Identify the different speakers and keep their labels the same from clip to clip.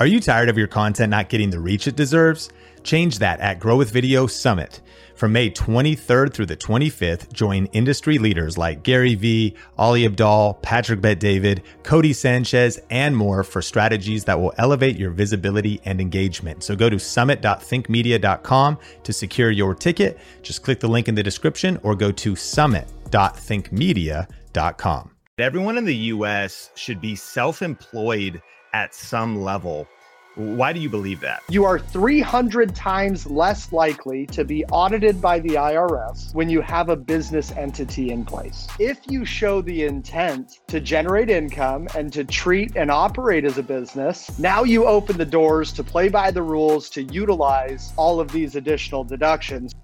Speaker 1: Are you tired of your content not getting the reach it deserves? Change that at Grow with Video Summit. From May 23rd through the 25th, join industry leaders like Gary Vee, Ali Abdaal, Patrick Bet David, Cody Sanchez, and more for strategies that will elevate your visibility and engagement. So go to summit.thinkmedia.com to secure your ticket. Just click the link in the description or go to summit.thinkmedia.com.
Speaker 2: Everyone in the US should be self employed at some level. Why do you believe that?
Speaker 3: You are 300 times less likely to be audited by the IRS when you have a business entity in place. If you show the intent to generate income and to treat and operate as a business, now you open the doors to play by the rules to utilize all of these additional deductions.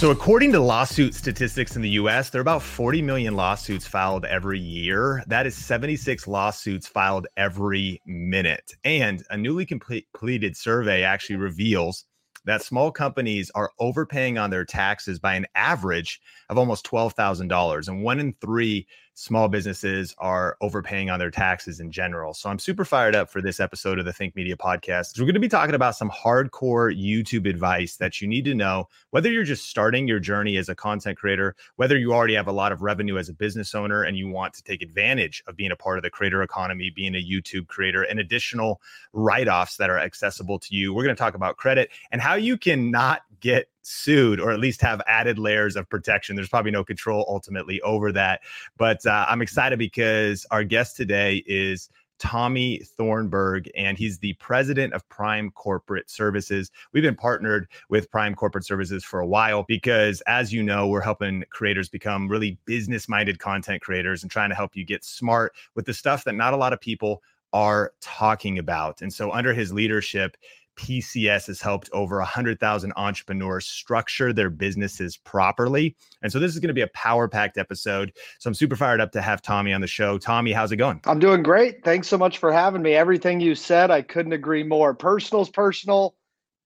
Speaker 2: So, according to lawsuit statistics in the US, there are about 40 million lawsuits filed every year. That is 76 lawsuits filed every minute. And a newly completed survey actually reveals that small companies are overpaying on their taxes by an average of almost $12,000. And one in three small businesses are overpaying on their taxes in general. So I'm super fired up for this episode of the Think Media podcast. We're going to be talking about some hardcore YouTube advice that you need to know, whether you're just starting your journey as a content creator, whether you already have a lot of revenue as a business owner and you want to take advantage of being a part of the creator economy, being a YouTube creator, and additional write offs that are accessible to you. We're going to talk about credit and how you can not get sued or at least have added layers of protection. There's probably no control ultimately over that. But uh, I'm excited because our guest today is Tommy Thornburgh, and he's the president of Prime Corporate Services. We've been partnered with Prime Corporate Services for a while because, as you know, we're helping creators become really business minded content creators and trying to help you get smart with the stuff that not a lot of people are talking about. And so, under his leadership, PCS has helped over 100,000 entrepreneurs structure their businesses properly. And so this is going to be a power packed episode. So I'm super fired up to have Tommy on the show. Tommy, how's it going?
Speaker 3: I'm doing great. Thanks so much for having me. Everything you said, I couldn't agree more. Personal is personal,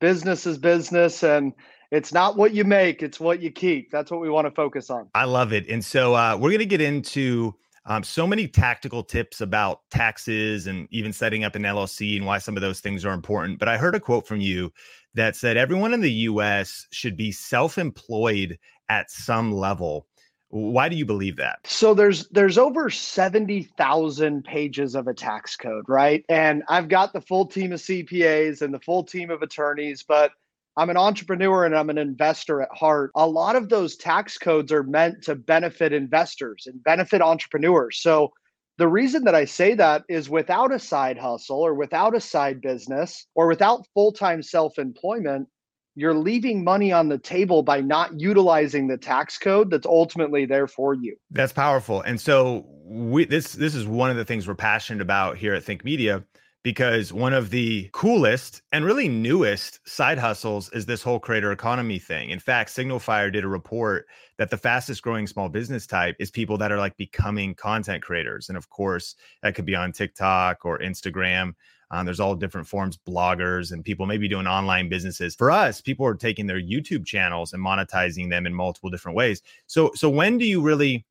Speaker 3: business is business. And it's not what you make, it's what you keep. That's what we want to focus on.
Speaker 2: I love it. And so uh, we're going to get into um, so many tactical tips about taxes and even setting up an LLC and why some of those things are important. But I heard a quote from you that said everyone in the US should be self employed at some level. Why do you believe that?
Speaker 3: So there's there's over 70,000 pages of a tax code, right? And I've got the full team of CPAs and the full team of attorneys, but I'm an entrepreneur and I'm an investor at heart. A lot of those tax codes are meant to benefit investors and benefit entrepreneurs. So the reason that I say that is without a side hustle or without a side business or without full time self employment, you're leaving money on the table by not utilizing the tax code that's ultimately there for you.
Speaker 2: That's powerful. And so we, this this is one of the things we're passionate about here at Think Media because one of the coolest and really newest side hustles is this whole creator economy thing. In fact, SignalFire did a report that the fastest growing small business type is people that are like becoming content creators. And of course, that could be on TikTok or Instagram. Um, there's all different forms, bloggers and people maybe doing online businesses. For us, people are taking their YouTube channels and monetizing them in multiple different ways. So, so when do you really?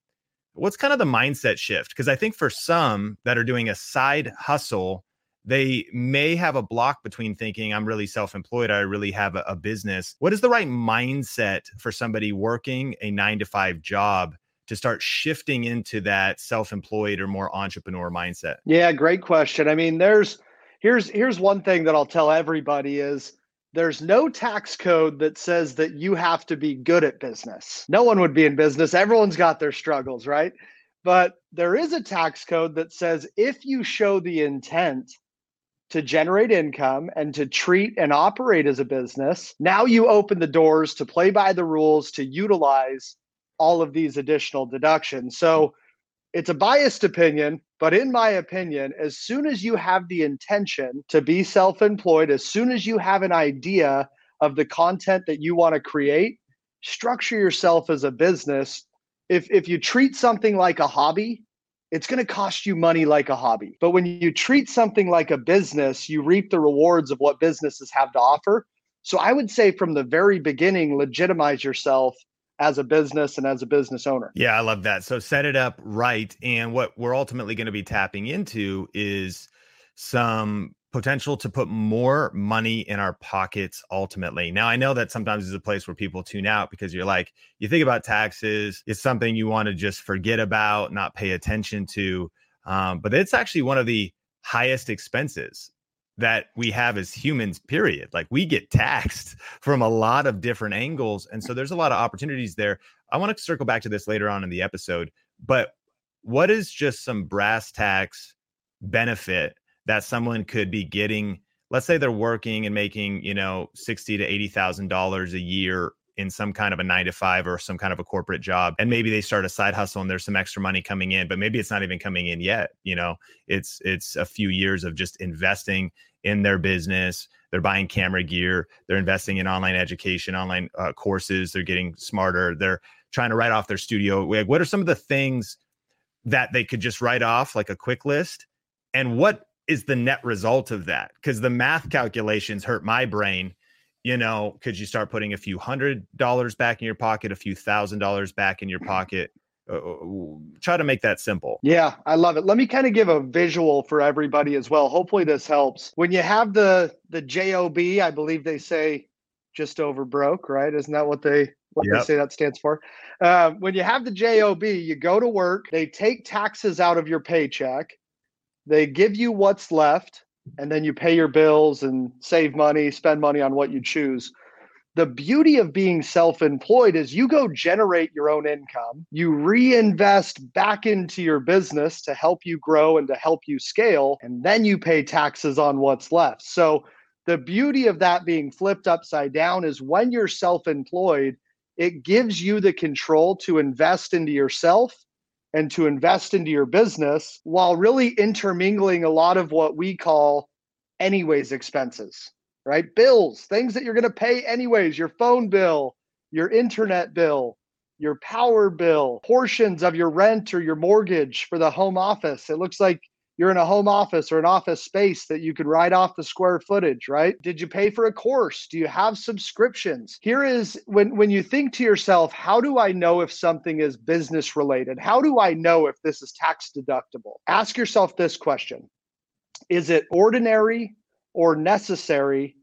Speaker 2: What's kind of the mindset shift? Because I think for some that are doing a side hustle, they may have a block between thinking i'm really self-employed i really have a, a, business. What is the right mindset for somebody working a nine to five job to start shifting into that self-employed or more entrepreneur mindset?
Speaker 3: Yeah great question. I mean there's here's here's one thing that i'll tell everybody is there's no tax code that says that you have to be good at business. No one would be in business. Everyone's got their struggles right? But there is a tax code that says if you show the intent to generate income and to treat and operate as a business, now you open the doors to play by the rules to utilize all of these additional deductions. So it's a biased opinion, but in my opinion, as soon as you have the intention to be self employed, as soon as you have an idea of the content that you want to create, structure yourself as a business. If, if you treat something like a hobby, it's going to cost you money like a hobby. But when you treat something like a business, you reap the rewards of what businesses have to offer. So I would say from the very beginning, legitimize yourself as a business and as a business owner.
Speaker 2: Yeah, I love that. So set it up right. And what we're ultimately going to be tapping into is some potential to put more money in our pockets ultimately. Now, I know that sometimes is a place where people tune out because you're like, you think about taxes, it's something you want to just forget about, not pay attention to. Um, but it's actually one of the highest expenses that we have as humans, period. Like we get taxed from a lot of different angles. And so there's a lot of opportunities there. I want to circle back to this later on in the episode, but what is just some brass tacks benefit that someone could be getting? Let's say they're working and making, you know, sixty to eighty thousand dollars a year in some kind of a nine to five or some kind of a corporate job and maybe they start a side hustle and there's some extra money coming in but maybe it's not even coming in yet you know it's it's a few years of just investing in their business they're buying camera gear they're investing in online education online uh, courses they're getting smarter they're trying to write off their studio what are some of the things that they could just write off like a quick list and what is the net result of that because the math calculations hurt my brain you know, could you start putting a few hundred dollars back in your pocket, a few thousand dollars back in your pocket? Uh, uh try to make that simple.
Speaker 3: Yeah, I love it. Let me kind of give a visual for everybody as well. Hopefully this helps. When you have the the JOB, I believe they say just over broke, right? Isn't that what they what yep. they say that stands for? Uh, when you have the JOB, you go to work, they take taxes out of your paycheck, they give you what's left, and then you pay your bills and save money, spend money on what you choose. The beauty of being self employed is you go generate your own income, you reinvest back into your business to help you grow and to help you scale, and then you pay taxes on what's left. So, the beauty of that being flipped upside down is when you're self employed, it gives you the control to invest into yourself and to invest into your business while really intermingling a lot of what we call anyways expenses, right? Bills, things that you're going to pay anyways, your phone bill, your internet bill, your power bill, portions of your rent or your mortgage for the home office. It looks like you're in a home office or an office space that you could write off the square footage, right? Did you pay for a course? Do you have subscriptions? Here is when when you think to yourself, how do I know if something is business related? How do I know if this is tax deductible? Ask yourself this question. Is it ordinary or necessary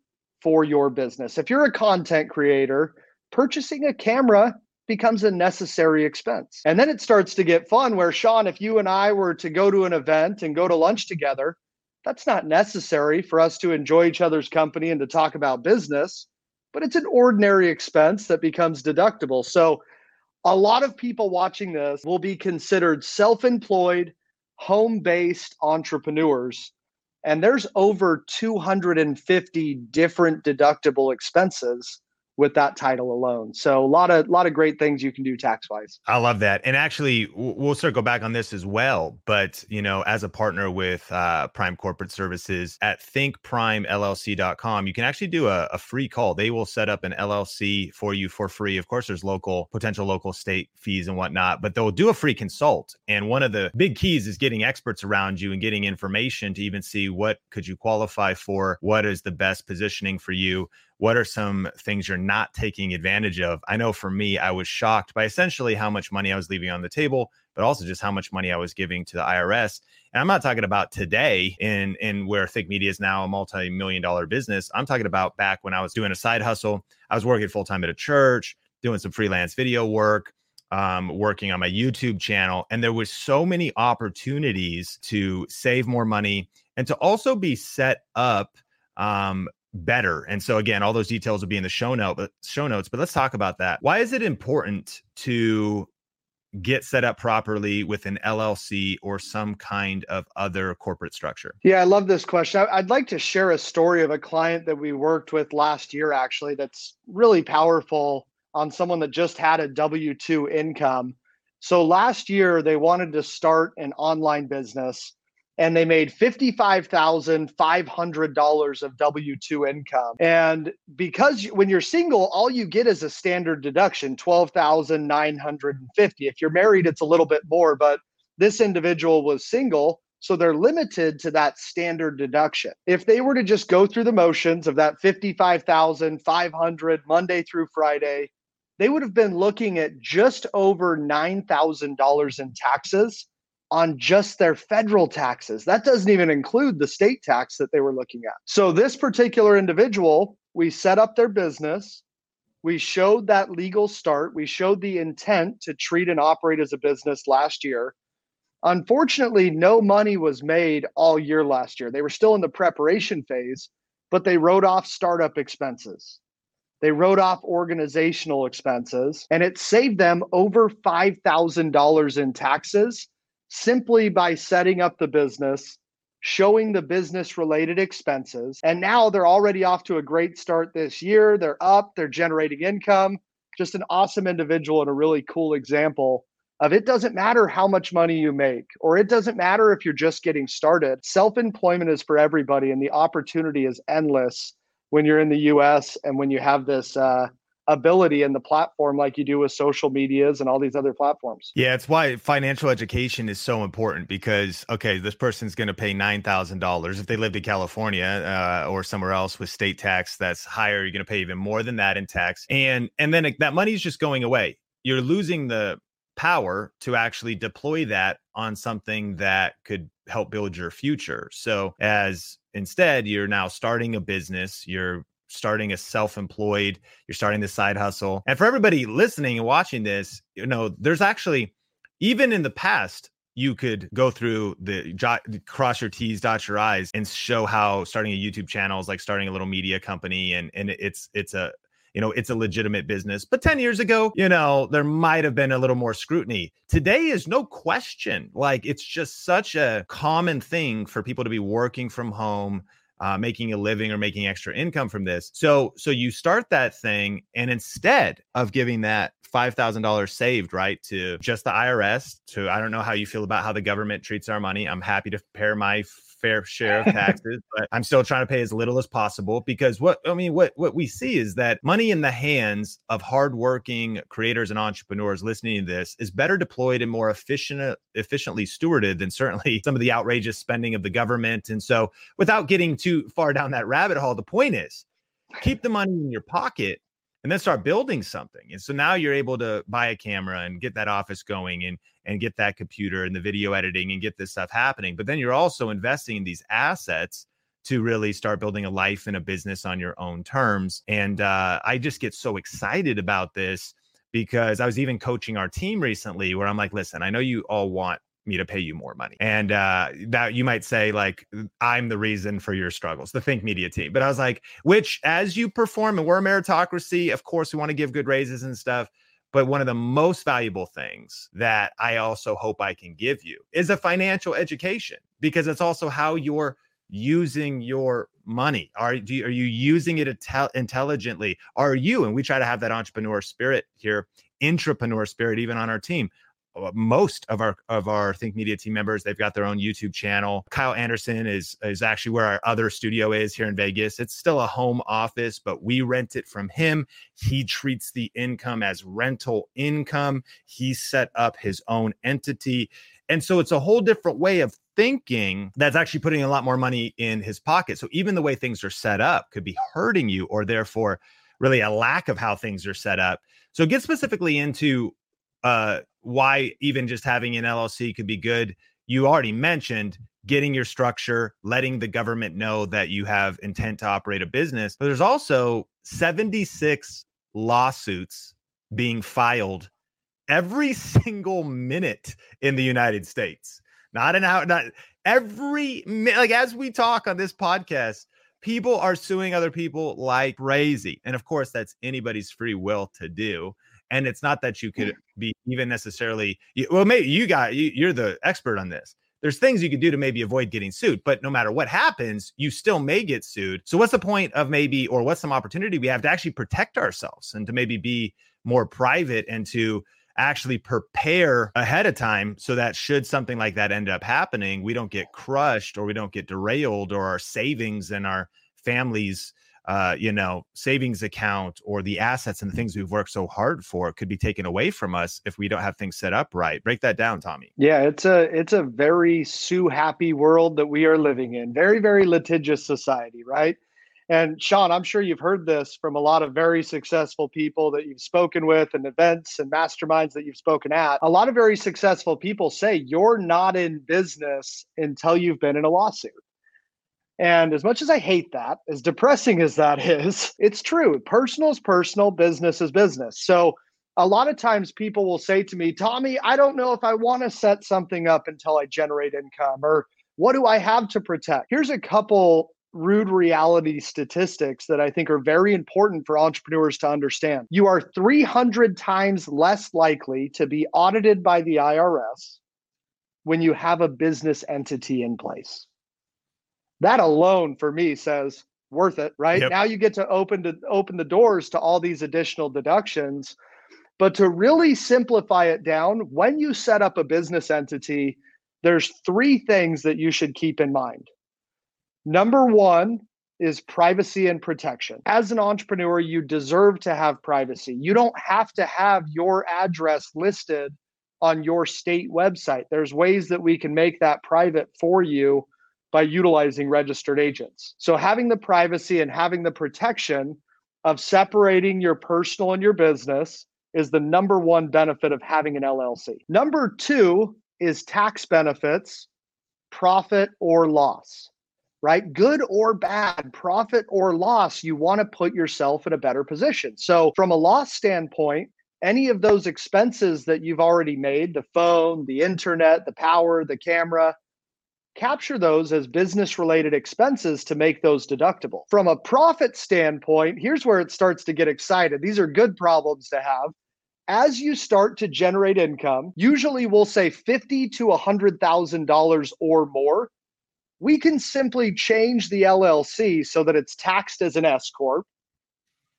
Speaker 3: for your business? If you're a content creator, purchasing a camera becomes a necessary expense. And then it starts to get fun where, Sean, if you and I were to go to an event and go to lunch together, that's not necessary for us to enjoy each other's company and to talk about business, but it's an ordinary expense that becomes deductible. So, a lot of people watching this will be considered self employed, home based entrepreneurs. And there's over 250 different deductible expenses with that title alone. So a lot of lot of great things you can do tax wise.
Speaker 2: I love that. And actually, we'll circle back on this as well. But you know, as a partner with uh, Prime Corporate Services at thinkprimellc.com, you can actually do a, a free call. They will set up an LLC for you for free. Of course, there's local potential local state fees and whatnot, but they'll do a free consult. And one of the big keys is getting experts around you and getting information to even see what could you qualify for, what is the best positioning for you what are some things you're not taking advantage of? I know for me, I was shocked by essentially how much money I was leaving on the table, but also just how much money I was giving to the IRS. And I'm not talking about today in in where Think Media is now a multi-million dollar business. I'm talking about back when I was doing a side hustle. I was working full time at a church, doing some freelance video work, um, working on my YouTube channel, and there was so many opportunities to save more money and to also be set up um, better. And so again, all those details will be in the show note, but show notes. But let's talk about that. Why is it important to get set up properly with an LLC or some kind of other corporate structure?
Speaker 3: Yeah, I love this question. I'd like to share a story of a client that we worked with last year, actually, that's really powerful on someone that just had a W 2 income. So last year, they wanted to start an online business and they made $55,500 of W 2 income. And because when you're single, all you get is a standard deduction 12,950. If you're married, it's a little bit more, but this individual was single. So they're limited to that standard deduction. If they were to just go through the motions of that 55,500 Monday through Friday, they would have been looking at just over $9,000 in taxes on just their federal taxes. That doesn't even include the state tax that they were looking at. So, this particular individual, we set up their business. We showed that legal start. We showed the intent to treat and operate as a business last year. Unfortunately, no money was made all year last year. They were still in the preparation phase, but they wrote off startup expenses. They wrote off organizational expenses, and it saved them over $5,000 in taxes simply by setting up the business, showing the business related expenses. And now they're already off to a great start this year. They're up, they're generating income. Just an awesome individual and a really cool example of it doesn't matter how much money you make, or it doesn't matter if you're just getting started. Self employment is for everybody, and the opportunity is endless when you're in the US and when you have this uh, ability in the platform like you do with social medias and all these other platforms.
Speaker 2: Yeah, it's why financial education is so important because okay, this person's going to pay nine thousand dollars if they lived in California uh, or somewhere else with state tax that's higher. You're going to pay even more than that in tax, and and then that money is just going away. You're losing the power to actually deploy that on something that could help build your future. So as instead you're now starting a business, you're starting a self-employed, you're starting the side hustle. And for everybody listening and watching this, you know, there's actually even in the past you could go through the cross your t's dot your i's and show how starting a youtube channel is like starting a little media company and and it's it's a you know it's a legitimate business. But 10 years ago you know there might have been a little more scrutiny. Today is no question. Like it's just such a common thing for people to be working from home uh, making a living or making extra income from this. So so you start that thing and instead of giving that $5000 saved right to just the irs to i don't know how you feel about how the government treats our money i'm happy to pair my fair share of taxes, but I'm still trying to pay as little as possible because what I mean, what what we see is that money in the hands of hardworking creators and entrepreneurs listening to this is better deployed and more efficient efficiently stewarded than certainly some of the outrageous spending of the government. And so, without getting too far down that rabbit hole, the point is keep the money in your pocket and then start building something. And so now you're able to buy a camera and get that office going and and get that computer and the video editing and get this stuff happening. But then you're also investing in these assets to really start building a life and a business on your own terms. And uh, I just get so excited about this because I was even coaching our team recently where I'm like, listen, I know you all want me to pay you more money. And uh, that you might say, like, I'm the reason for your struggles, the Think Media team. But I was like, which as you perform, and we're a meritocracy, of course, we want to give good raises and stuff. But one of the most valuable things that I also hope I can give you is a financial education because it's also how you're using your money. Are, you, are you using it intelligently? Are you, and we try to have that entrepreneur spirit here, intrapreneur spirit, even on our team. Uh, most of our of our Think Media team members, they've got their own YouTube channel. Kyle Anderson is is actually where our other studio is here in Vegas. It's still a home office, but we rent it from him. He treats the income as rental income. He set up his own entity. And so it's a whole different way of thinking that's actually putting a lot more money in his pocket. So even the way things are set up could be hurting you or therefore really a lack of how things are set up. So get specifically into uh, why even just having an LLC could be good. You already mentioned getting your structure, letting the government know that you have intent to operate a business. But there's also 76 lawsuits being filed every single minute in the United States. Not an hour, not every like as we talk on this podcast, people are suing other people like crazy. And of course, that's anybody's free will to do and it's not that you could be even necessarily well maybe you got you, you're the expert on this. There's things you could do to maybe avoid getting sued but no matter what happens you still may get sued. So what's the point of maybe or what's some opportunity we have to actually protect ourselves and to maybe be more private and to actually prepare ahead of time so that should something like that end up happening we don't get crushed or we don't get derailed or our savings and our families uh, you know, savings account or the assets and the things we've worked so hard for could be taken away from us if we don't have things set up right. Break that down, Tommy.
Speaker 3: Yeah, it's a it's a very sue happy world that we are living in. Very very litigious society, right? And Sean, I'm sure you've heard this from a lot of very successful people that you've spoken with and events and masterminds that you've spoken at. A lot of very successful people say you're not in business until you've been in a lawsuit. And as much as I hate that, as depressing as that is, it's true. Personal is personal, business is business. So a lot of times people will say to me, Tommy, I don't know if I want to set something up until I generate income or what do I have to protect? Here's a couple rude reality statistics that I think are very important for entrepreneurs to understand. You are 300 times less likely to be audited by the IRS when you have a business entity in place. That alone for me says worth it, right? Yep. Now you get to open to open the doors to all these additional deductions. But to really simplify it down, when you set up a business entity, there's three things that you should keep in mind. Number one is privacy and protection. As an entrepreneur, you deserve to have privacy. You don't have to have your address listed on your state website. There's ways that we can make that private for you by utilizing registered agents. So, having the privacy and having the protection of separating your personal and your business is the number one benefit of having an LLC. Number two is tax benefits, profit or loss right? Good or bad, profit or loss, you want to put yourself in a better position. So, from a loss standpoint, any of those expenses that you've already made the phone, the internet, the power, the camera capture those as business related expenses to make those deductible. From a profit standpoint, here's where it starts to get excited. These are good problems to have. As you start to generate income, usually we'll say fifty to hundred thousand dollars or more we can simply change the LLC so that it's taxed as an S corp.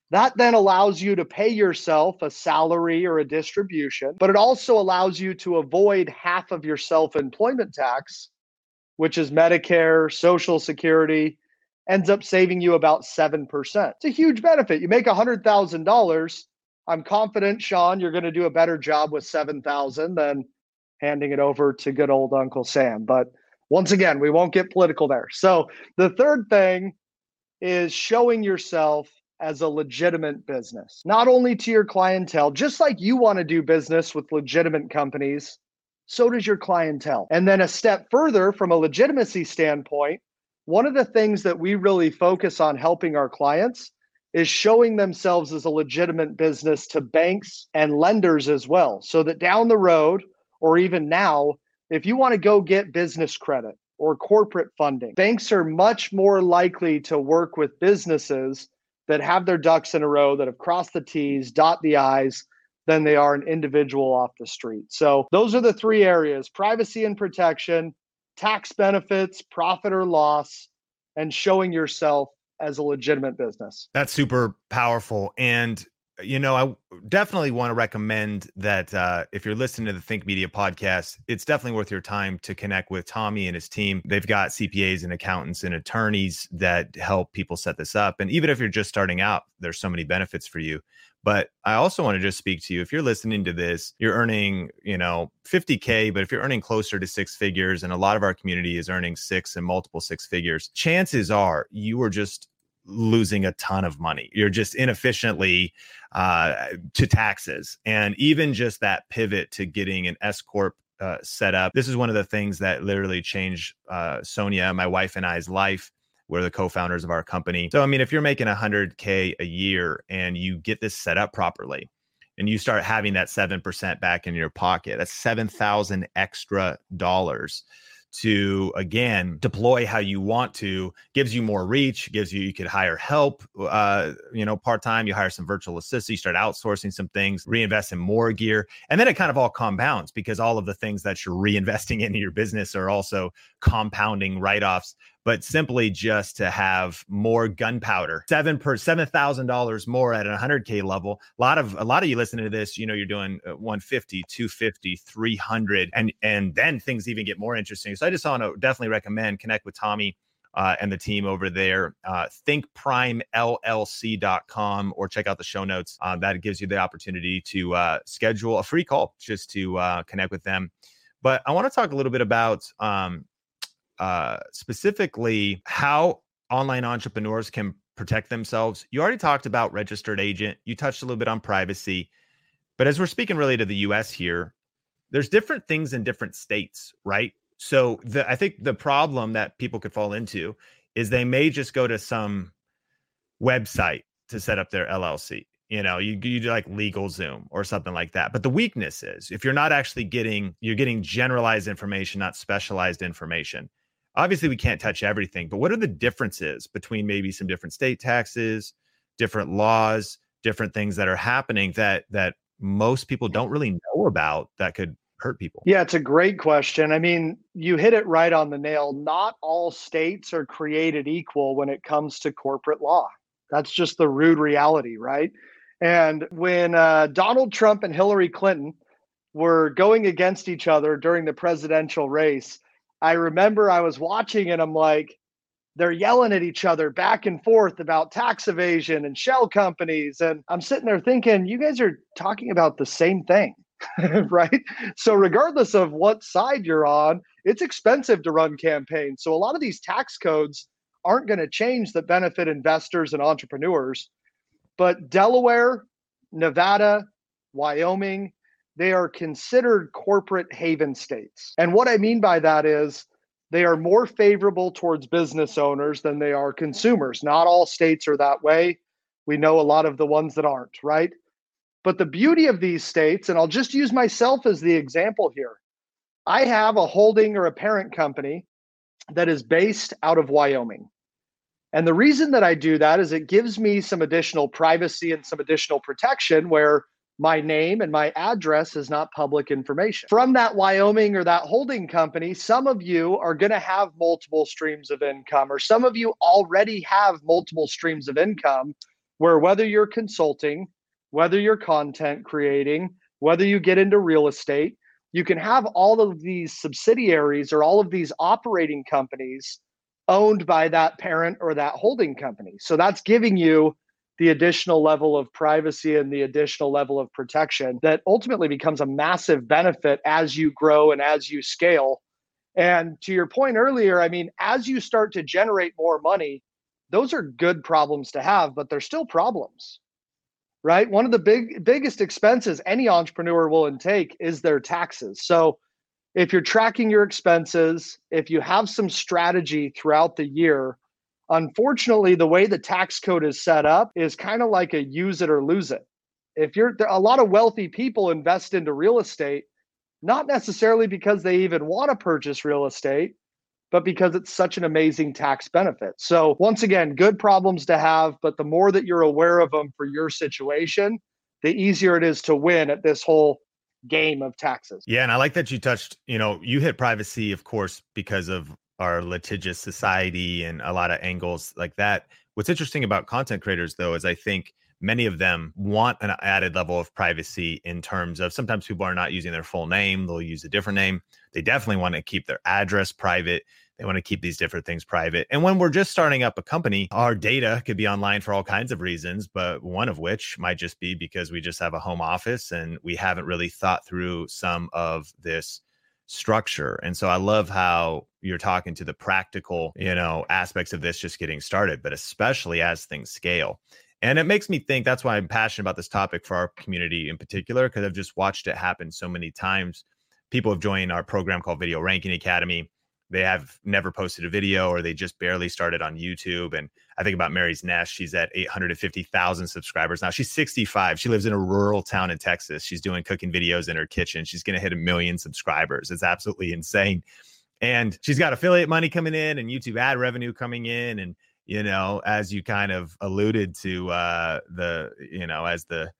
Speaker 3: That then allows you to pay yourself a salary or a distribution, but it also allows you to avoid half of your self employment tax, which is Medicare, Social Security, ends up saving you about 7%. It's a huge benefit. You make $100,000. I'm confident, Sean, you're going to do a better job with 7,000 than handing it over to good old Uncle Sam. But once again, we won't get political there. So the third thing is showing yourself as a legitimate business, not only to your clientele, just like you want to do business with legitimate companies, so does your clientele. And then a step further from a legitimacy standpoint, one of the things that we really focus on helping our clients is showing themselves as a legitimate business to banks and lenders as well, so that down the road or even now, if you want to go get business credit or corporate funding, banks are much more likely to work with businesses that have their ducks in a row, that have crossed the T's, dot the I's, than they are an individual off the street. So those are the three areas privacy and protection, tax benefits, profit or loss, and showing yourself as a legitimate business.
Speaker 2: That's super powerful. And you know, I definitely want to recommend that uh, if you're listening to the Think Media podcast, it's definitely worth your time to connect with Tommy and his team. They've got CPAs and accountants and attorneys that help people set this up. And even if you're just starting out, there's so many benefits for you. But I also want to just speak to you. If you're listening to this, you're earning, you know, 50K, but if you're earning closer to six figures, and a lot of our community is earning six and multiple six figures, chances are you are just losing a ton of money. You're just inefficiently uh, to taxes. And even just that pivot to getting an S Corp uh, set up. This is one of the things that literally changed uh, Sonia, my wife, and I's life. We're the co founders of our company. So, I mean, if you're making 100K a year and you get this set up properly, and you start having that 7% back in your pocket, that's 7,000 extra dollars to again deploy how you want to gives you more reach gives you you could hire help uh you know part-time you hire some virtual assistants you start outsourcing some things reinvest in more gear and then it kind of all compounds because all of the things that you're reinvesting into your business are also compounding write-offs but simply just to have more gunpowder, seven per seven thousand dollars more at a hundred K level. A lot of a lot of you listening to this, you know, you're doing uh, 150, 250, 300, and and then things even get more interesting. So I just want to definitely recommend connect with Tommy. Uh, and the team over there, uh, thinkprimellc.com, or check out the show notes. Uh, that gives you the opportunity to uh, schedule a free call just to uh, connect with them. But I want to talk a little bit about um, uh, specifically how online entrepreneurs can protect themselves. You already talked about registered agent. You touched a little bit on privacy. But as we're speaking really to the US here, there's different things in different states, right? So the, I think the problem that people could fall into is they may just go to some website to set up their LLC. You know, you, you do like LegalZoom or something like that. But the weakness is if you're not actually getting, you're getting generalized information, not specialized information. Obviously, we can't touch everything, but what are the differences between maybe some different state taxes, different laws, different things that are happening that that most people don't really know about that could hurt people?
Speaker 3: Yeah, it's a great question. I mean, you hit it right on the nail. Not all states are created equal when it comes to corporate law. That's just the rude reality, right? And when uh, Donald Trump and Hillary Clinton were going against each other during the presidential race, I remember I was watching and I'm like, they're yelling at each other back and forth about tax evasion and shell companies. And I'm sitting there thinking, you guys are talking about the same thing. right? So, regardless of what side you're on, it's expensive to run campaigns. So, a lot of these tax codes aren't going to change that benefit investors and entrepreneurs. But Delaware, Nevada, Wyoming, they are considered corporate haven states. And what I mean by that is they are more favorable towards business owners than they are consumers. Not all states are that way. We know a lot of the ones that aren't, right? But the beauty of these states, and I'll just use myself as the example here I have a holding or a parent company that is based out of Wyoming. And the reason that I do that is it gives me some additional privacy and some additional protection where my name and my address is not public information. From that Wyoming or that holding company, some of you are going to have multiple streams of income, or some of you already have multiple streams of income where whether you're consulting, whether you're content creating, whether you get into real estate, you can have all of these subsidiaries or all of these operating companies owned by that parent or that holding company. So that's giving you the additional level of privacy and the additional level of protection that ultimately becomes a massive benefit as you grow and as you scale. And to your point earlier, I mean, as you start to generate more money, those are good problems to have, but they're still problems right? One of the big biggest expenses any entrepreneur will intake is their taxes. So if you're tracking your expenses, if you have some strategy throughout the year, unfortunately the way the tax code is set up is kind of like a use it or lose it. If you're a lot of wealthy people invest into real estate not necessarily because they even want to purchase real estate, but because it's such an amazing tax benefit. So, once again, good problems to have, but the more that you're aware of them for your situation, the easier it is to win at this whole game of taxes.
Speaker 2: Yeah, and I like that you touched, you know, you hit privacy of course because of our litigious society and a lot of angles like that. What's interesting about content creators though is I think many of them want an added level of privacy in terms of sometimes people are not using their full name, they'll use a different name. They definitely want to keep their address private. They want to keep these different things private. And when we're just starting up a company, our data could be online for all kinds of reasons, but one of which might just be because we just have a home office and we haven't really thought through some of this structure. And so I love how you're talking to the practical, you know, aspects of this just getting started, but especially as things scale. And it makes me think that's why I'm passionate about this topic for our community in particular, because I've just watched it happen so many times. People have joined our program called Video Ranking Academy. They have never posted a video or they just barely started on YouTube. And I think about Mary's Nest. She's at 850,000 subscribers now. She's 65. She lives in a rural town in Texas. She's doing cooking videos in her kitchen. She's going to hit a million subscribers. It's absolutely insane. And she's got affiliate money coming in and YouTube ad revenue coming in. And you know, as you kind of alluded to, uh, the, you know, as the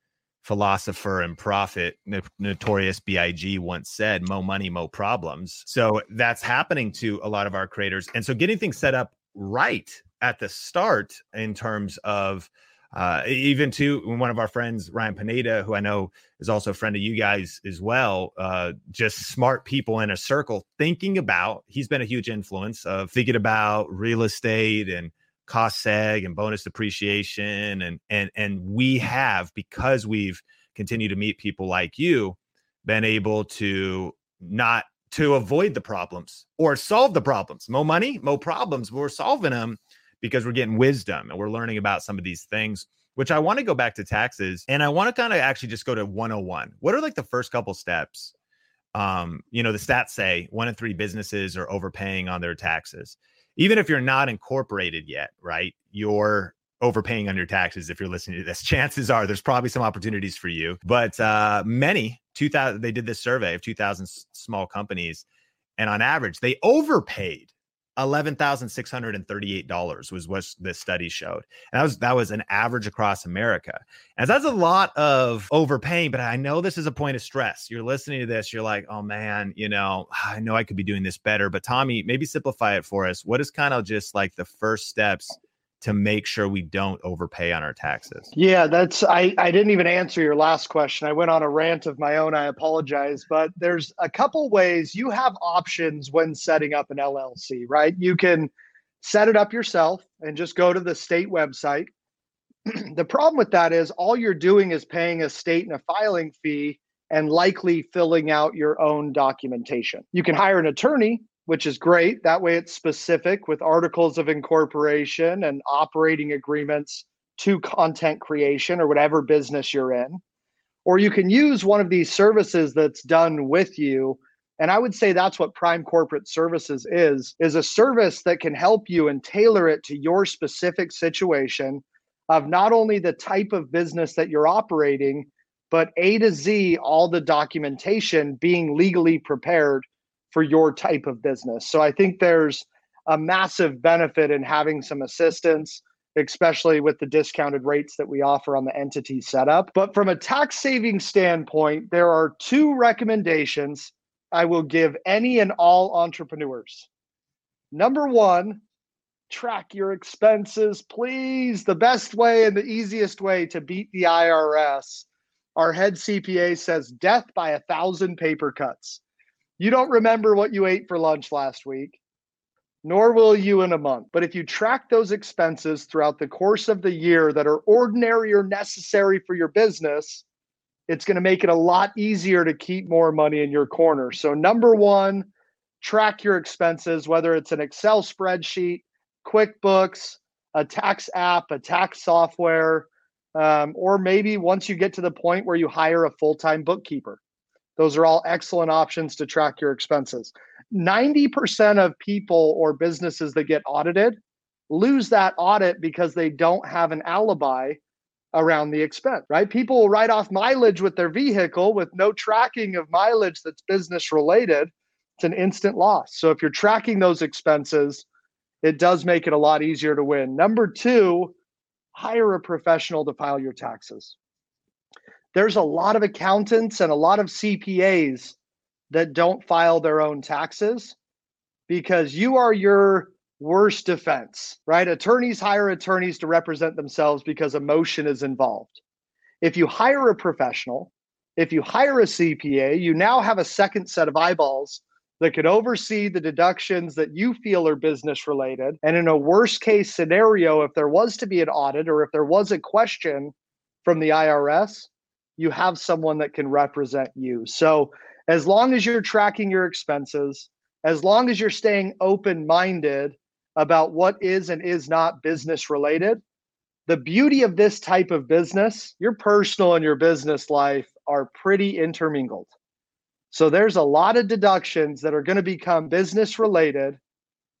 Speaker 2: philosopher and prophet notorious big once said mo money mo problems. So that's happening to a lot of our creators. And so getting things set up right at the start in terms of uh, even to one of our friends ryan pineda who i know is also a friend of you guys as well uh, just smart people in a circle thinking about he's been a huge influence of thinking about real estate and cost seg and bonus depreciation and and and we have because we've continued to meet people like you been able to not to avoid the problems or solve the problems mo money mo problems we're solving them because we're getting wisdom and we're learning about some of these things which I want to go back to taxes and I want to kind of actually just go to 101. What are like the first couple steps? Um, you know, the stats say one in three businesses are overpaying on their taxes. Even if you're not incorporated yet, right? You're overpaying on your taxes if you're listening to this. Chances are there's probably some opportunities for you. But uh many 2000 they did this survey of 2000 small companies and on average they overpaid $11,638 was what this study showed. And that was that was an average across America. And that's a lot of overpaying, but I know this is a point of stress. You're listening to this, you're like, "Oh man, you know, I know I could be doing this better." But Tommy, maybe simplify it for us. What is kind of just like the first steps to make sure we don't overpay on our taxes?
Speaker 3: Yeah, that's I I didn't even answer your last question. I went on a rant of my own. I apologize, but there's a couple ways you have options when setting up an LLC, right? You can set it up yourself and just go to the state website. the problem with that is all you're doing is paying a state and a filing fee and likely filling out your own documentation. You can hire an attorney which is great. That way it's specific with articles of incorporation and operating agreements to content creation or whatever business you're in. Or you can use one of these services that's done with you. And I would say that's what Prime Corporate Services is, is a service that can help you and tailor it to your specific situation of not only the type of business that you're operating, but A to Z, all the documentation being legally prepared for your type of business. So I think there's a massive benefit in having some assistance, especially with the discounted rates that we offer on the entity setup. But from a tax saving standpoint, there are two recommendations I will give any and all entrepreneurs. Number one, track your expenses, please. The best way and the easiest way to beat the IRS. Our head CPA says death by a thousand paper cuts. You don't remember what you ate for lunch last week, nor will you in a month. But if you track those expenses throughout the course of the year that are ordinary or necessary for your business, it's going to make it a lot easier to keep more money in your corner. So, number one, track your expenses, whether it's an Excel spreadsheet, QuickBooks, a tax app, a tax software, um, or maybe once you get to the point where you hire a full time bookkeeper. Those are all excellent options to track your expenses. 90% of people or businesses that get audited lose that audit because they don't have an alibi around the expense, right? People will write off mileage with their vehicle with no tracking of mileage that's business related. It's an instant loss. So if you're tracking those expenses, it does make it a lot easier to win. Number two, hire a professional to file your taxes there's a lot of accountants and a lot of CPAs that don't file their own taxes because you are your worst defense, right? Attorneys hire attorneys to represent themselves because emotion is involved. If you hire a professional, if you hire a CPA, you now have a second set of eyeballs that could oversee the deductions that you feel are business related. And in a worst case scenario, if there was to be an audit or if there was a question from the IRS, you have someone that can represent you. So as long as you're tracking your expenses, as long as you're staying open minded about what is and is not business related, the beauty of this type of business, your personal and your business life are pretty intermingled. So there's a lot of deductions that are going to become business related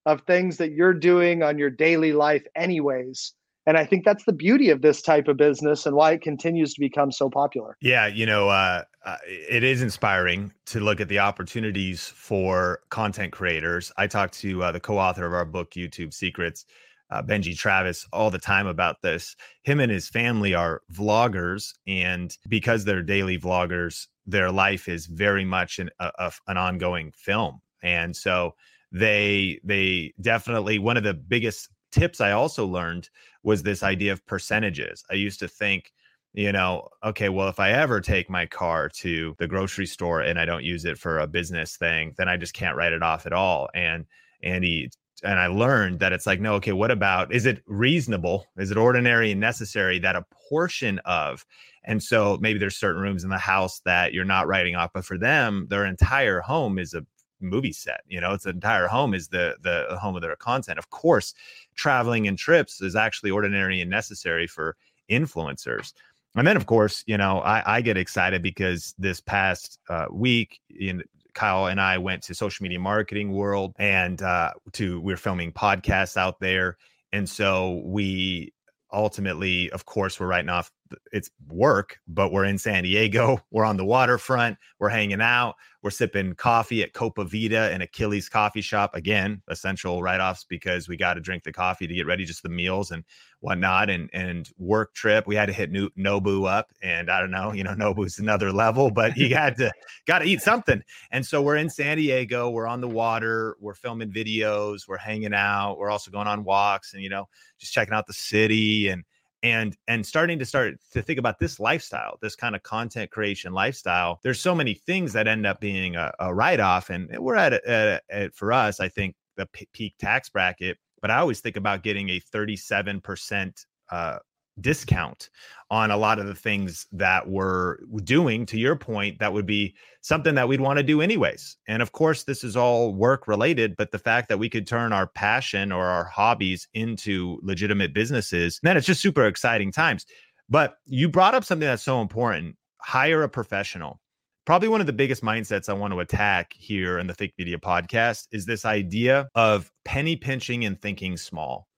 Speaker 3: of things that you're doing on your daily life, anyways. And I think that's the beauty of this type of business and why it continues to become so popular.
Speaker 2: Yeah, you know, uh, uh, it is inspiring to look at the opportunities for content creators. I talk to uh, the co-author of our book, YouTube Secrets, uh, Benji Travis, all the time about this. Him and his family are vloggers, and because they're daily vloggers, their life is very much an, a, an ongoing film. And so they they definitely one of the biggest tips I also learned was this idea of percentages. I used to think, you know, okay, well, if I ever take my car to the grocery store and I don't use it for a business thing, then I just can't write it off at all. And Andy and I learned that it's like, no, okay, what about is it reasonable? Is it ordinary and necessary that a portion of, and so maybe there's certain rooms in the house that you're not writing off, but for them, their entire home is a movie set. You know, its an entire home is the the home of their content. Of course, traveling and trips is actually ordinary and necessary for influencers. And then, of course, you know, I, I get excited because this past uh, week, in Kyle and I went to social media marketing world and uh, to we we're filming podcasts out there, and so we ultimately, of course, we're writing off it's work, but we're in San Diego. We're on the waterfront. We're hanging out. We're sipping coffee at Copa Vida and Achilles coffee shop. Again, essential write offs because we got to drink the coffee to get ready, just the meals and whatnot. And and work trip, we had to hit New, Nobu up. And I don't know, you know, Nobu's another level, but you had to got to eat something. And so we're in San Diego. We're on the water. We're filming videos. We're hanging out. We're also going on walks and you know just checking out the city and and and starting to start to think about this lifestyle this kind of content creation lifestyle there's so many things that end up being a, a write-off and we're at, a, at, a, at for us i think the p- peak tax bracket but i always think about getting a 37% uh, discount on a lot of the things that we're doing to your point that would be something that we'd want to do anyways. And of course this is all work related but the fact that we could turn our passion or our hobbies into legitimate businesses man it's just super exciting times. But you brought up something that's so important hire a professional. Probably one of the biggest mindsets I want to attack here in the Think Media podcast is this idea of penny pinching and thinking small.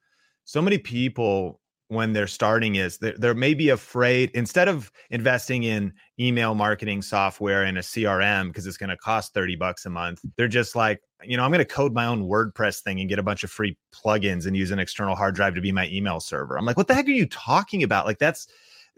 Speaker 2: So many people when they're starting is they're, they're maybe afraid instead of investing in email marketing software and a crm because it's going to cost 30 bucks a month they're just like you know i'm going to code my own wordpress thing and get a bunch of free plugins and use an external hard drive to be my email server. I'm like what the heck are you talking about? Like that's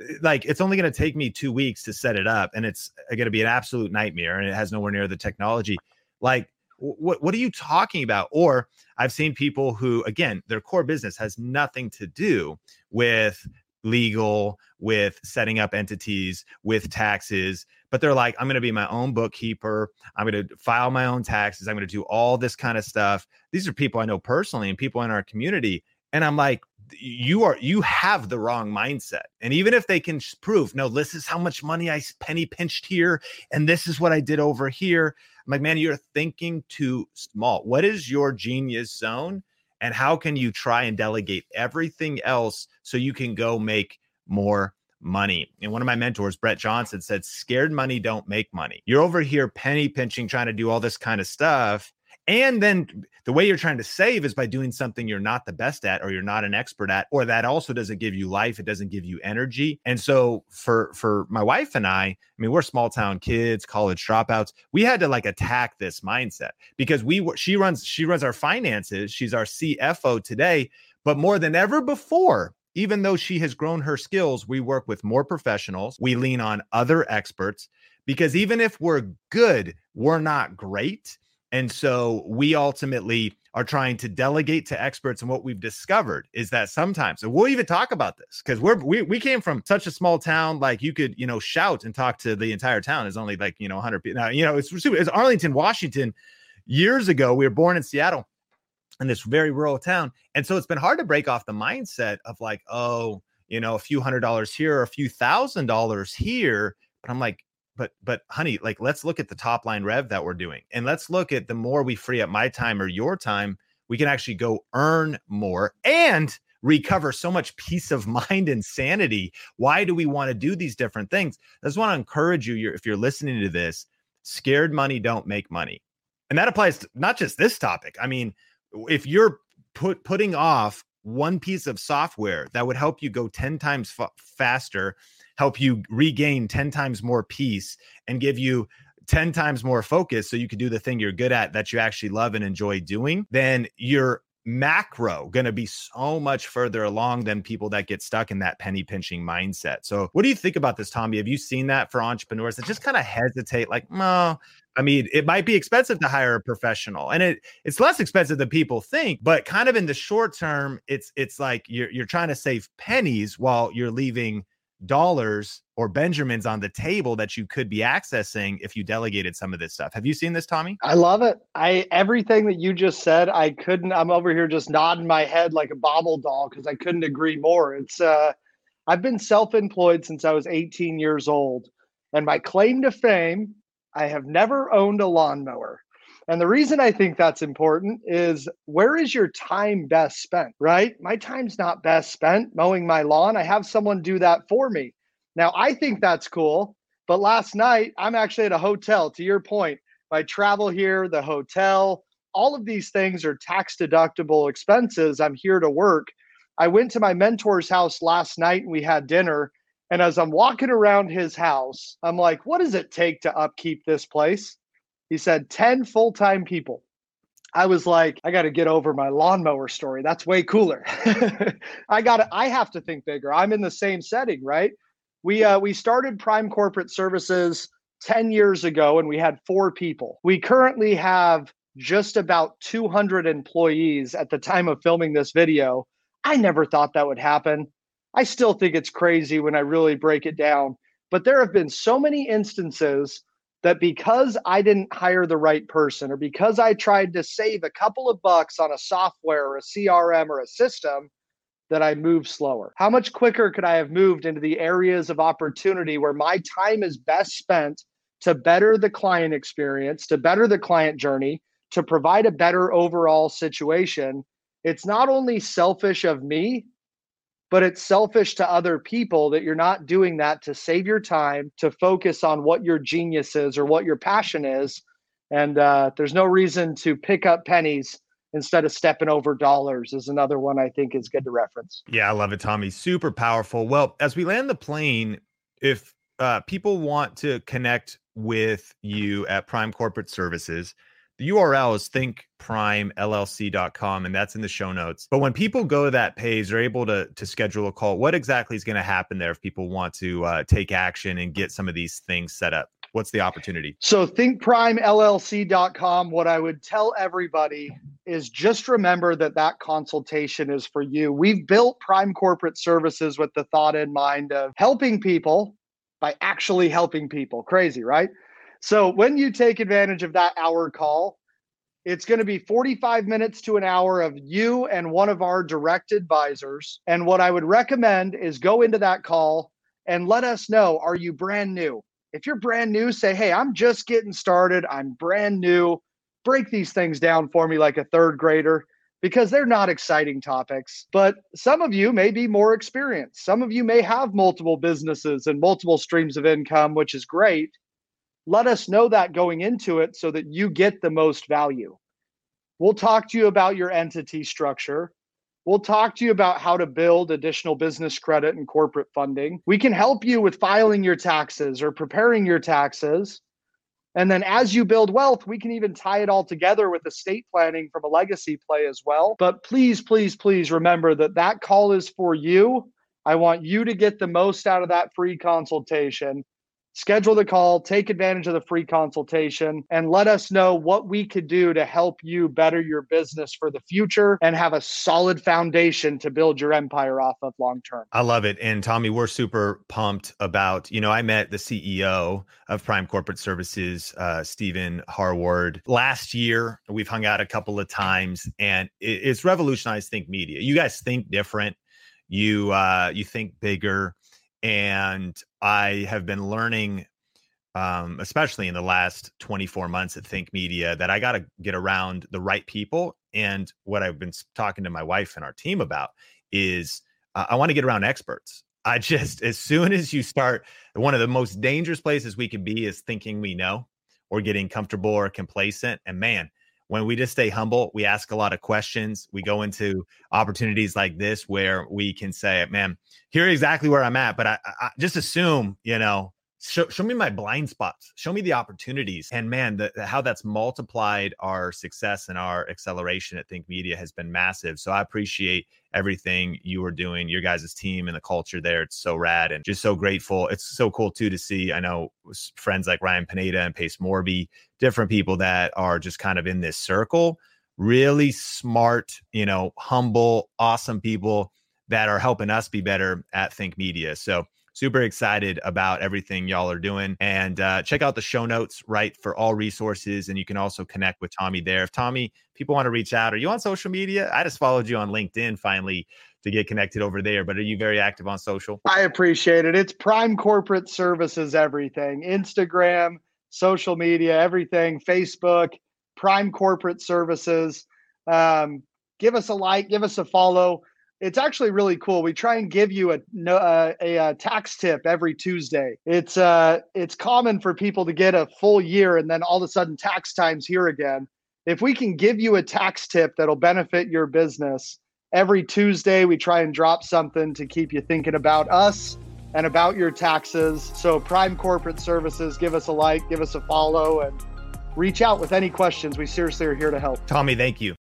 Speaker 2: eh, like it's only going to take me two weeks to set it up and it's going to be an absolute nightmare and it has nowhere near the technology. Like what what are you talking about? Or i've seen people who again their core business has nothing to do with legal with setting up entities with taxes but they're like i'm going to be my own bookkeeper. I'm going to file my own taxes. I'm going to do all this kind of stuff. These are people i know personally and people in our community and i'm like you are you have the wrong mindset. And even if they can prove no this is how much money i penny pinched here and this is what i did over here i'm like man you're thinking too small. What is your genius zone and how can you try and delegate everything else so you can go make more money? And one of my mentors brett johnson said scared money don't make money. You're over here penny pinching trying to do all this kind of stuff and then the way you're trying to save is by doing something you're not the best at or you're not an expert at or that also doesn't give you life it doesn't give you energy. And so for for my wife and i i mean we're small town kids college dropouts we had to like attack this mindset because we were she runs she runs our finances she's our cfo today but more than ever before even though she has grown her skills we work with more professionals we lean on other experts because even if we're good we're not great and so we ultimately are trying to delegate to experts. And what we've discovered is that sometimes, and we'll even talk about this because we're we, we came from such a small town, like you could, you know, shout and talk to the entire town. It's only like, you know, 100 people. Now, you know, it's, it's Arlington, Washington. Years ago, we were born in Seattle in this very rural town. And so it's been hard to break off the mindset of like, oh, you know, a few hundred dollars here or a few thousand dollars here. But I'm like, but but honey like let's look at the top line rev that we're doing and let's look at the more we free up my time or your time we can actually go earn more and recover so much peace of mind and sanity. Why do we want to do these different things? I just want to encourage you if you're listening to this scared money don't make money and that applies to not just this topic i mean if you're put putting off one piece of software that would help you go 10 times f- faster help you regain 10 times more peace and give you 10 times more focus so you can do the thing you're good at that you actually love and enjoy doing, then you're macro going to be so much further along than people that get stuck in that penny pinching mindset. So, what do you think about this, Tommy? Have you seen that for entrepreneurs that just kind of hesitate, like, no, I mean, it might be expensive to hire a professional, and it it's less expensive than people think. But kind of in the short term, it's it's like you're you're trying to save pennies while you're leaving dollars or benjamins on the table that you could be accessing if you delegated some of this stuff. Have you seen this tommy?
Speaker 3: I love it. I everything that you just said i couldn't i'm over here just nodding my head like a bobble doll because i couldn't agree more. It's uh i've been self-employed since i was 18 years old and my claim to fame i have never owned a lawnmower And the reason I think that's important is where is your time best spent, right? My time's not best spent mowing my lawn. I have someone do that for me. Now, I think that's cool. But last night, I'm actually at a hotel, to your point. My travel here, the hotel, all of these things are tax deductible expenses. I'm here to work. I went to my mentor's house last night and we had dinner. And as I'm walking around his house, I'm like, what does it take to upkeep this place? He said 10 full time people. I was like, I got to get over my lawnmower story. That's way cooler. I got to, I have to think bigger. I'm in the same setting, right? We uh, we started Prime Corporate Services 10 years ago and we had four people. We currently have just about 200 employees at the time of filming this video. I never thought that would happen. I still think it's crazy when I really break it down. But there have been so many instances that because I didn't hire the right person or because I tried to save a couple of bucks on a software or a CRM or a system, that I move slower? How much quicker could I have moved into the areas of opportunity where my time is best spent to better the client experience, to better the client journey, to provide a better overall situation, it's not only selfish of me, but it's selfish to other people that you're not doing that to save your time, to focus on what your genius is or what your passion is. And uh, there's no reason to pick up pennies instead of stepping over dollars is another one I think is good to reference.
Speaker 2: Yeah, I love it, Tommy. Super powerful. Well, as we land the plane, if uh, people want to connect with you at Prime Corporate Services, the URL is thinkprimellc.com, and that's in the show notes. But when people go to that page, they're able to to schedule a call. What exactly is going to happen there if people want to uh, take action and get some of these things set up? What's the opportunity?
Speaker 3: So thinkprimellc.com. What I would tell everybody is just remember that that consultation is for you. We've built Prime Corporate Services with the thought in mind of helping people by actually helping people. Crazy, right? So when you take advantage of that hour call, it's going to be 45 minutes to an hour of you and one of our direct advisors. And what I would recommend is go into that call and let us know are you brand new? If you're brand new, say, hey, I'm just getting started. I'm brand new. Break these things down for me like a third grader because they're not exciting topics. But some of you may be more experienced. Some of you may have multiple businesses and multiple streams of income, which is great let us know that going into it so that you get the most value. We'll talk to you about your entity structure. We'll talk to you about how to build additional business credit and corporate funding. We can help you with filing your taxes or preparing your taxes. And then as you build wealth, we can even tie it all together with estate planning from a legacy play as well. But please, please, please remember that that call is for you. I want you to get the most out of that free consultation schedule the call, take advantage of the free consultation, and let us know what we could do to help you better your business for the future and have a solid foundation to build your empire off of long term.
Speaker 2: I love it. And Tommy, we're super pumped about, you know, I met the CEO of Prime Corporate Services, uh, Stephen Harward, last year. We've hung out a couple of times and it's revolutionized Think Media. You guys think different. You uh, you think bigger and I have been learning, um, especially in the last 24 months at Think Media, that I got to get around the right people. And what I've been talking to my wife and our team about is uh, I want to get around experts. I just, as soon as you start, one of the most dangerous places we can be is thinking we know or getting comfortable or complacent. And man, when we just stay humble, we ask a lot of questions. We go into opportunities like this where we can say, man, here exactly where I'm at, but I, I just assume, you know, show, show me my blind spots. Show me the opportunities. And man the, how that's multiplied our success and our acceleration at think media has been massive. So i appreciate everything you are doing your guys' team and the culture there. It's so rad and just so grateful. It's so cool too to see i know friends like ryan pineda and pace morby different people that are just kind of in this circle. Really smart you know humble awesome people that are helping us be better at think media. So super excited about everything y'all are doing. And uh, check out the show notes, right, for all resources. And you can also connect with Tommy there. If Tommy, people want to reach out, are you on social media? I just followed you on LinkedIn finally to get connected over there. But are you very active on social?
Speaker 3: I appreciate it. It's Prime Corporate Services, everything Instagram, social media, everything, Facebook. Prime Corporate Services. Um, give us a like, give us a follow. It's actually really cool. We try and give you a uh, a, a, tax tip every Tuesday. It's uh it's common for people to get a full year and then all of a sudden tax time's here again. If we can give you a tax tip that'll benefit your business every Tuesday, we try and drop something to keep you thinking about us and about your taxes. So Prime Corporate Services, give us a like, give us a follow, and reach out with any questions. We seriously are here to help.
Speaker 2: Tommy, thank you.